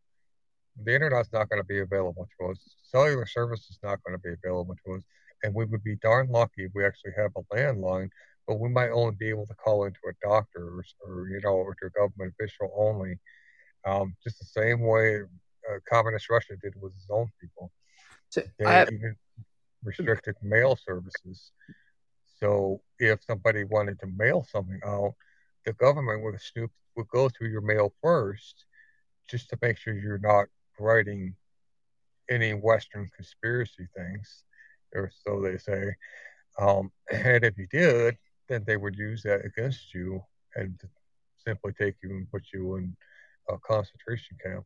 the internet's not going to be available to us. Cellular service is not going to be available to us. And we would be darn lucky if we actually have a landline, but we might only be able to call into a doctor or, or you know, or to a government official only. Um, just the same way uh, communist Russia did with its own people. So They have, even restricted mail services. So if somebody wanted to mail something out, the government would snoop would go through your mail first, just to make sure you're not writing any Western conspiracy things, or so they say. Um, and if you did, then they would use that against you and simply take you and put you in a concentration camp.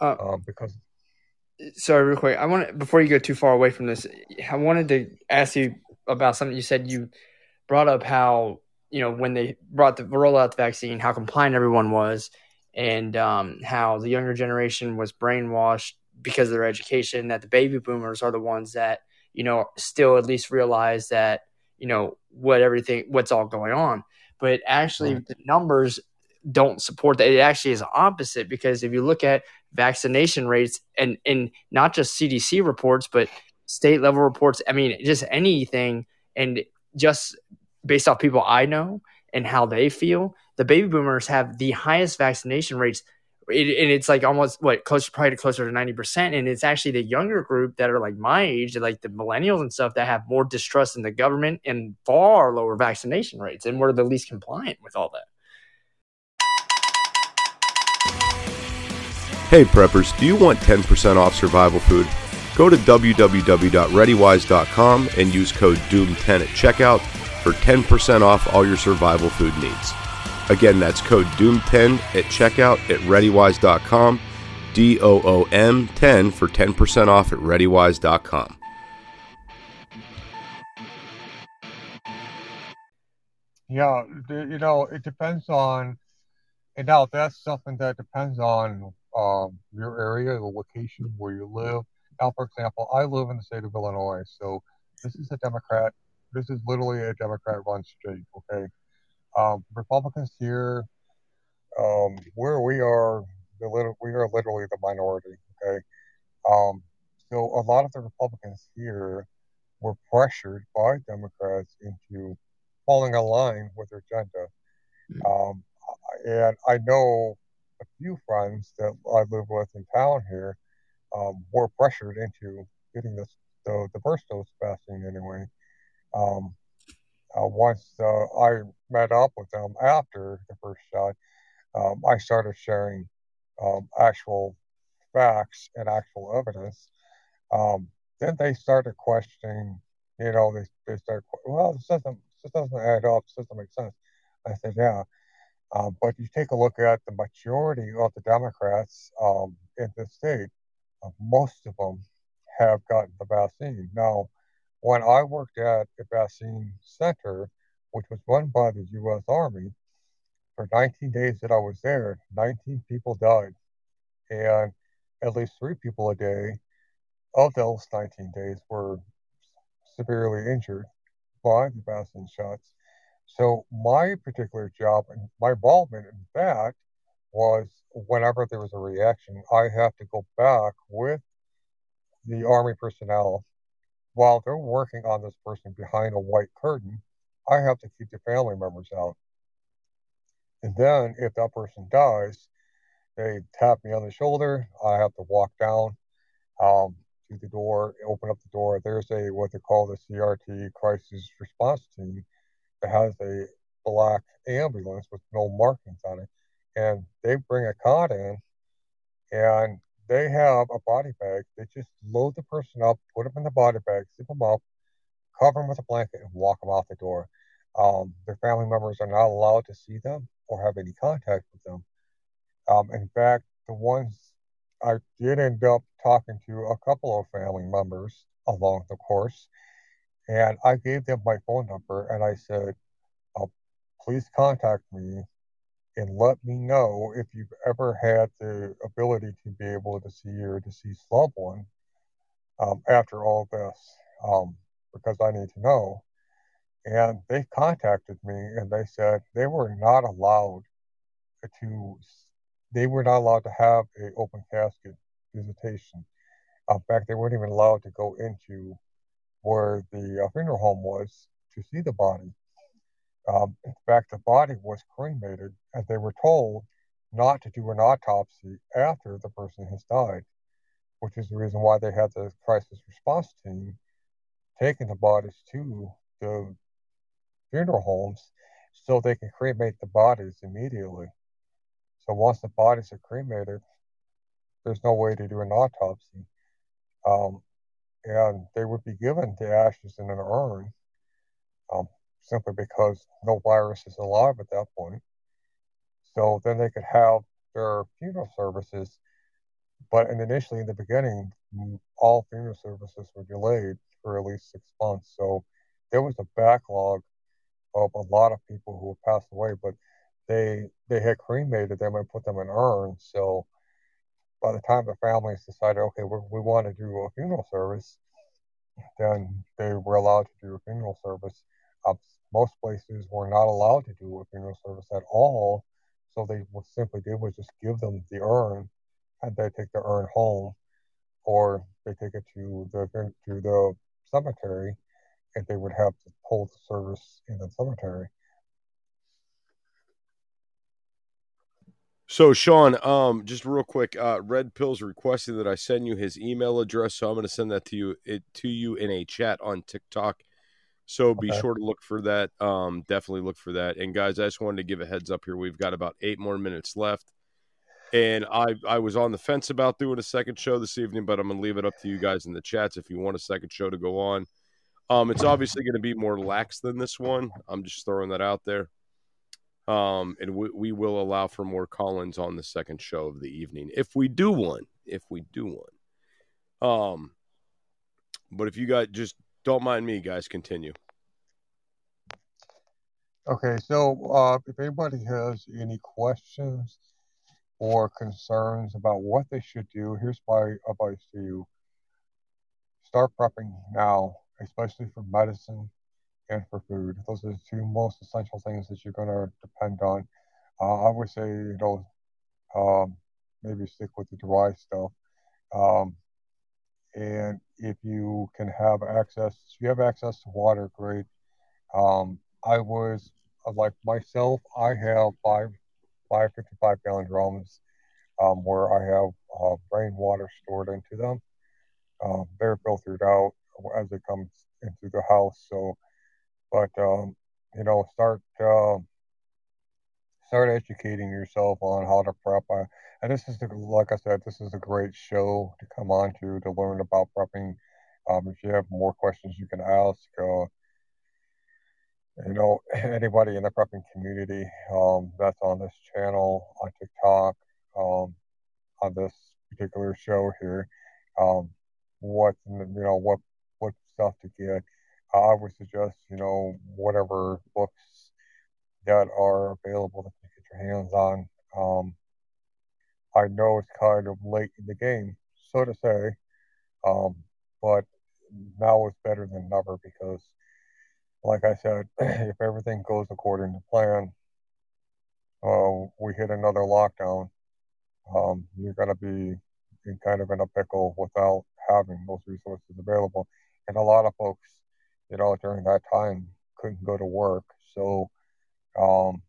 uh, Um, because sorry, real quick. I want before you go too far away from this, I wanted to ask you about something you said. You brought up how you know when they brought the roll out the vaccine, how compliant everyone was, and um, how the younger generation was brainwashed because of their education. That the baby boomers are the ones that you know still at least realize that you know what everything what's all going on. But actually, Right. the numbers don't support that. It actually is opposite because if you look at vaccination rates and and not just CDC reports, but state level reports. I mean, just anything, and just based off people I know and how they feel, the baby boomers have the highest vaccination rates. It, and it's like almost what close probably closer to 90% and it's actually the younger group that are like my age like the millennials and stuff that have more distrust in the government and far lower vaccination rates and we're the least compliant with all that Hey preppers, do you want 10% off survival food? Go to www.readywise.com and use code DOOM10 at checkout for 10% off all your survival food needs. Again, that's code DOOM10 at checkout at readywise.com, D O O M 10 for 10% off at readywise.com. Yeah, you know, it depends on, and now that's something that depends on um, your area, the location where you live. Now, for example, I live in the state of Illinois, so this is a Democrat. This is literally a Democrat-run state. Okay, um, Republicans here, um, where we are, we are literally the minority. Okay, um, so a lot of the Republicans here were pressured by Democrats into falling in line with their agenda. Um, and I know a few friends that I live with in town here um, were pressured into getting this the, the first dose vaccine anyway. Um, uh, once uh, I met up with them after the first shot, um, I started sharing um, actual facts and actual evidence. Um, then they started questioning, you know, they, they started, well, this doesn't, this doesn't add up, this doesn't make sense. I said, yeah. Um, but you take a look at the majority of the Democrats um, in the state, uh, most of them have gotten the vaccine. Now, when I worked at a vaccine center, which was run by the U.S. Army, for 19 days that I was there, 19 people died. And at least three people a day of those 19 days were severely injured by the vaccine shots. So my particular job and my involvement in that was whenever there was a reaction, I have to go back with the army personnel while they're working on this person behind a white curtain. I have to keep the family members out. And then if that person dies, they tap me on the shoulder. I have to walk down um, to the door, open up the door. There's a what they call the CRT crisis response team that has a black ambulance with no markings on it, and they bring a cot in, and they have a body bag. They just load the person up, put them in the body bag, zip them up, cover them with a blanket, and walk them out the door. Um, their family members are not allowed to see them or have any contact with them. Um, in fact, the ones I did end up talking to a couple of family members along the course, and I gave them my phone number and I said, uh, please contact me and let me know if you've ever had the ability to be able to see your deceased loved one um, after all this, um, because I need to know. And they contacted me and they said they were not allowed to, they were not allowed to have an open casket visitation. In fact, they weren't even allowed to go into where the uh, funeral home was to see the body. Um, in fact, the body was cremated, and they were told not to do an autopsy after the person has died, which is the reason why they had the crisis response team taking the bodies to the funeral homes so they can cremate the bodies immediately. So once the bodies are cremated, there's no way to do an autopsy. Um, and they would be given the ashes in an urn um, simply because no virus is alive at that point. So then they could have their funeral services. But initially, in the beginning, all funeral services were delayed for at least six months. So there was a backlog of a lot of people who had passed away, but they they had cremated them and put them in urns. So by the time the families decided, okay, we we want to do a funeral service, then they were allowed to do a funeral service. Most places were not allowed to do a funeral service at all, so they what simply did was just give them the urn, and they take the urn home, or they take it to the to the cemetery, and they would have to hold the service in the cemetery. So, Shawn, um, just real quick, uh, Red Pills requested that I send you his email address, so I'm going to send that to you it, to you in a chat on TikTok. So be Okay. sure to look for that. Um, definitely look for that. And guys, I just wanted to give a heads up here. We've got about eight more minutes left. And I, I was on the fence about doing a second show this evening, but I'm going to leave it up to you guys in the chats if you want a second show to go on. Um, it's obviously going to be more lax than this one. I'm just throwing that out there. Um, and we, we will allow for more call-ins on the second show of the evening if we do one. If we do one. Um, but if you got just don't mind me, guys, continue. Okay, so uh, if anybody has any questions or concerns about what they should do, here's my advice to you. Start prepping now, especially for medicine and for food. Those are the two most essential things that you're going to depend on. Uh, I would say, you know, um, maybe stick with the dry stuff. Um, and if you can have access, if you have access to water, great. Um, I was uh, like myself. I have five five 55 gallon drums um, where I have uh, rainwater stored into them. Um, they're filtered out as it comes into the house. So, but um, you know, start uh, start educating yourself on how to prep. And this is the, like I said, this is a great show to come on to to learn about prepping. Um, if you have more questions, you can ask. Uh, you know, anybody in the prepping community um, that's on this channel, on TikTok, um, on this particular show here, um, what you know, what what stuff to get. I would suggest, you know, whatever books that are available that you get your hands on. Um, I know it's kind of late in the game, so to say, um, but now it's better than never because like I said, if everything goes according to plan, uh, we hit another lockdown, um, you're going to be in kind of in a pickle without having those resources available. And a lot of folks, you know, during that time couldn't go to work. So, um,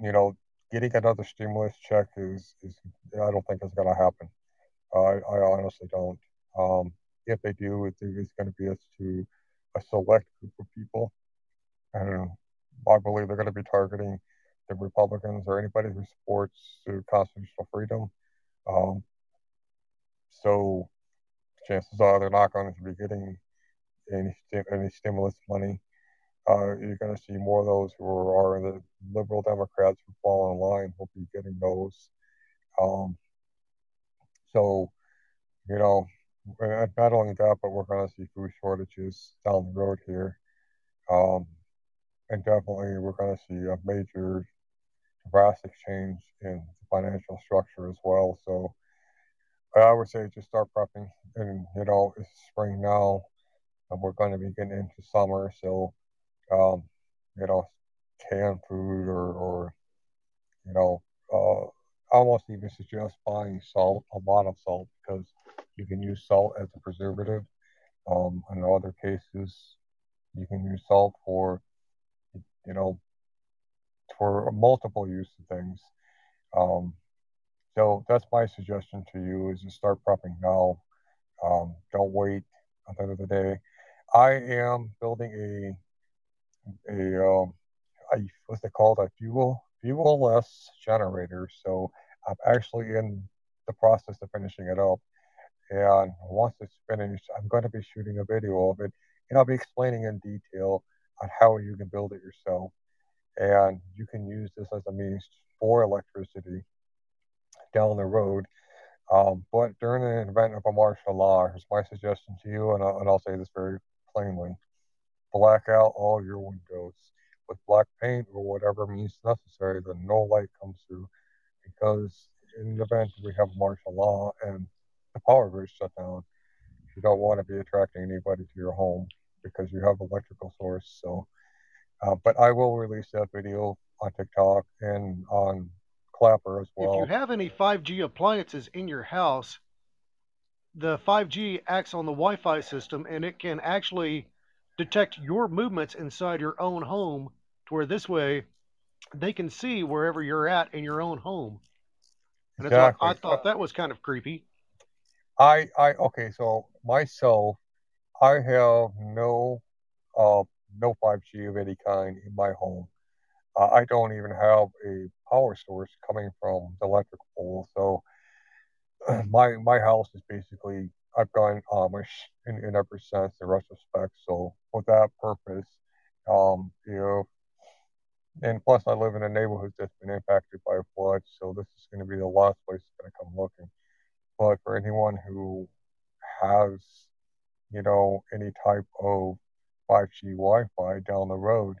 you know, getting another stimulus check is, is I don't think is going to happen. I, I honestly don't. Um, if they do, it's, it's going to be to a select group of people. And I believe they're going to be targeting the Republicans or anybody who supports constitutional freedom. Um, so chances are they're not going to be getting any any stimulus money. Uh, you're going to see more of those who are, the liberal Democrats who fall in line will be getting those. Um, so, you know, not only that, but we're going to see food shortages down the road here. Um, and definitely we're going to see a major drastic change in the financial structure as well. So I would say just start prepping. And, you know, it's spring now, and we're going to be getting into summer. So, um, you know, canned food or, or you know, uh, I almost even suggest buying salt, a lot of salt, because you can use salt as a preservative. Um, in other cases, you can use salt for, you know, for multiple use of things. Um, so that's my suggestion to you: is to start prepping now. Um, don't wait at the end of the day. I am building a um, a what's it called a fuel fuel-less generator. So I'm actually in the process of finishing it up. And once it's finished, I'm going to be shooting a video of it, and I'll be explaining in detail on how you can build it yourself. And you can use this as a means for electricity down the road. Um, but during an event of a martial law, here's my suggestion to you, and I'll, and I'll say this very plainly black out all your windows with black paint or whatever means necessary that no light comes through. Because in the event we have martial law and the power grid shut down, you don't want to be attracting anybody to your home because you have electrical source. So, uh, but I will release that video on TikTok and on Clapper as well. If you have any 5G appliances in your house, the 5G acts on the Wi-Fi system and it can actually detect your movements inside your own home to where this way they can see wherever you're at in your own home. And exactly. I thought that was kind of creepy. I I okay, so myself, I have no uh no 5G of any kind in my home. Uh, I don't even have a power source coming from the electric pole. So my my house is basically I've gone Amish in, in every sense in retrospect. So for that purpose, um, you know, and plus I live in a neighborhood that's been impacted by a flood, so this is going to be the last place I'm going to come looking. But for anyone who has, you know, any type of 5G Wi-Fi down the road,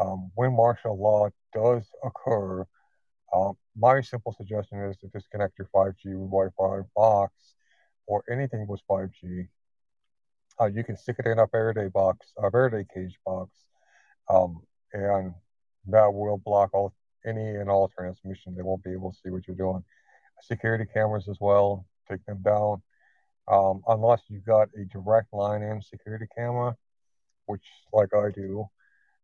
um, when martial law does occur, um, my simple suggestion is to disconnect your 5G Wi-Fi box or anything with 5G. Uh, you can stick it in a Faraday box, a Faraday cage box, um, and that will block all any and all transmission. They won't be able to see what you're doing. Security cameras as well, take them down. Um, unless you've got a direct line in security camera, which like I do,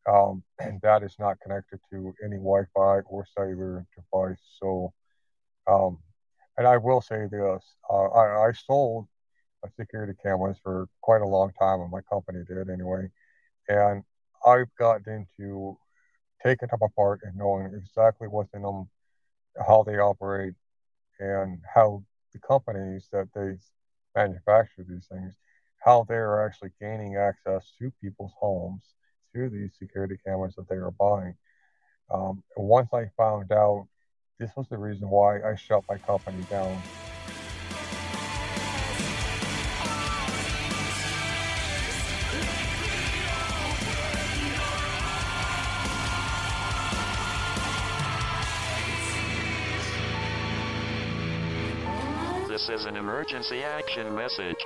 um, and that is not connected to any Wi-Fi or cellular device. So, um, and I will say this: uh, I, I sold security cameras for quite a long time, and my company did anyway. And I've gotten into taking them apart and knowing exactly what's in them, how they operate, and how the companies that they manufacture these things, how they're actually gaining access to people's homes through these security cameras that they are buying. Um, once I found out, this was the reason why I shut my company down. This is an emergency action message.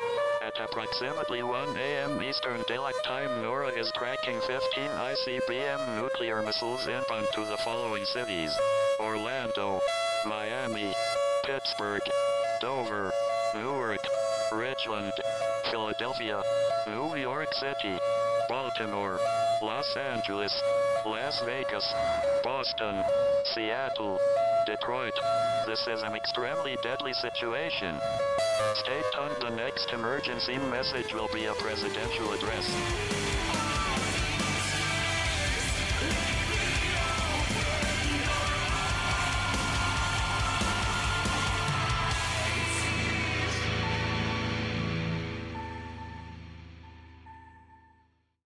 At approximately 1 a.m. Eastern Daylight Time, NORAD is tracking 15 ICBM nuclear missiles inbound to the following cities Orlando, Miami, Pittsburgh, Dover, Newark, Richland, Philadelphia, New York City, Baltimore, Los Angeles, Las Vegas, Boston, Seattle, Detroit. This is an extremely deadly situation. Stay tuned. The next emergency message will be a presidential address.